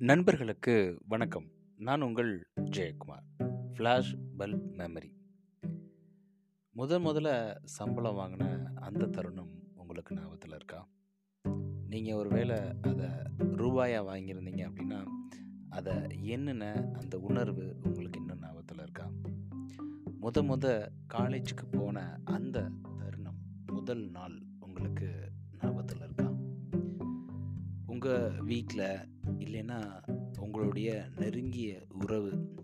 நண்பர்களுக்கு வணக்கம். நான் உங்கள் ஜெயக்குமார். ஃப்ளாஷ் பல்ப் மெமரி முதல் முதல்ல சம்பளம் வாங்கின அந்த தருணம் உங்களுக்கு ஞாபகத்தில் இருக்கா? நீங்கள் ஒரு வேளை அதை ரூபாயாக வாங்கியிருந்தீங்க அப்படின்னா அதை என்னென்ன அந்த உணர்வு உங்களுக்கு இன்னும் ஞாபகத்தில் இருக்கா? முத முத காலேஜுக்கு போன அந்த தருணம் முதல் நாள் உங்கள் வீட்டில் இல்லைன்னா உங்களுடைய நெருங்கிய உறவு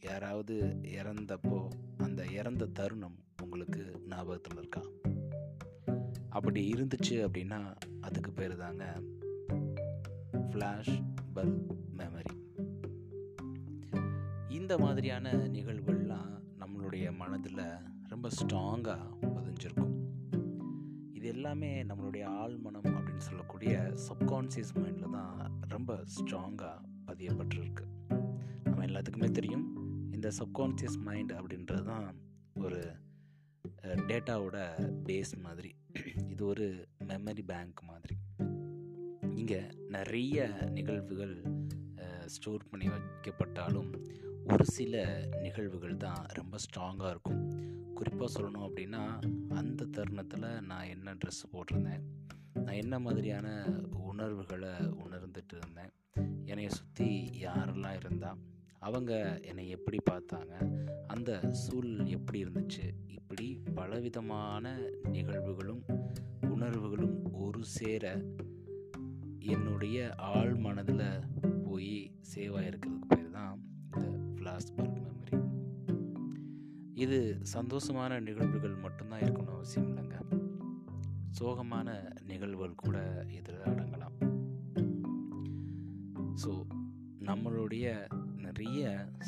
யாராவது இறந்தப்போ அந்த இறந்த தருணம் உங்களுக்கு ஞாபகத்தில் இருக்கா? அப்படி இருந்துச்சு அப்படின்னா அதுக்கு பேர் தாங்க ஃப்ளாஷ் பல்ப் மெமரி. இந்த மாதிரியான நிகழ்வுகள்லாம் நம்மளுடைய மனதில் ரொம்ப ஸ்ட்ராங்காக பதிஞ்சிருக்கும். எல்லாமே நம்மளுடைய ஆழ்மனம் அப்படின்னு சொல்லக்கூடிய சப்கான்சியஸ் மைண்டில் தான் ரொம்ப ஸ்ட்ராங்காக பதியப்பட்டிருக்கு. நம்ம எல்லாத்துக்குமே தெரியும் இந்த சப்கான்சியஸ் மைண்ட் அப்படின்றது தான் ஒரு டேட்டாவோட பேஸ் மாதிரி. இது ஒரு மெமரி பேங்க் மாதிரி. இங்கே நிறைய நிகழ்வுகள் ஸ்டோர் பண்ணி வைக்கப்பட்டாலும் ஒரு சில நிகழ்வுகள் தான் ரொம்ப ஸ்ட்ராங்காக இருக்கும். குறிப்பாக சொல்லணும் அப்படின்னா தருணத்தில் நான் என்ன ட்ரெஸ் போட்டிருந்தேன்? நான் என்ன மாதிரியான உணர்வுகளை உணர்ந்துட்டு இருந்தேன் என்னைய சுற்றி யாரெல்லாம் இருந்தால் அவங்க என்னை எப்படி பார்த்தாங்க அந்த சூழல் எப்படி இருந்துச்சு? இப்படி பலவிதமான நிகழ்வுகளும் உணர்வுகளும் ஒரு சேர என்னுடைய ஆழ் மனதில் போய் சேவாக இருக்கிறதுக்கு பேர் தான் இந்த ஃப்ளாஸ்பர்க் இது சந்தோஷமான நிகழ்வுகள் மட்டும்தான் இருக்கணும் அவசியம் இல்லைங்க. சோகமான நிகழ்வுகள் கூட இதில் அடங்கலாம். ஸோ நம்மளுடைய நிறைய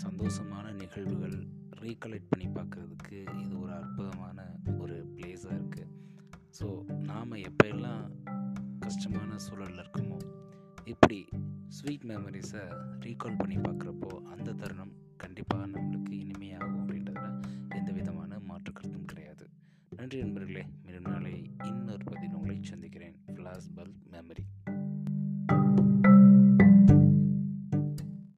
சந்தோஷமான நிகழ்வுகள் ரீகலெக்ட் பண்ணி பார்க்குறதுக்கு இது ஒரு அற்புதமான ஒரு பிளேஸாக இருக்குது ஸோ நாம் எப்போயெல்லாம் கஷ்டமான சூழலில் இருக்கோமோ இப்படி ஸ்வீட் மெமரிஸை ரீகால் பண்ணி பார்க்குறப்போ நன்றி நண்பர்களே. மீண்டும் நாளை இன்னொரு பதில் உங்களை சந்திக்கிறேன். Flash bulb memory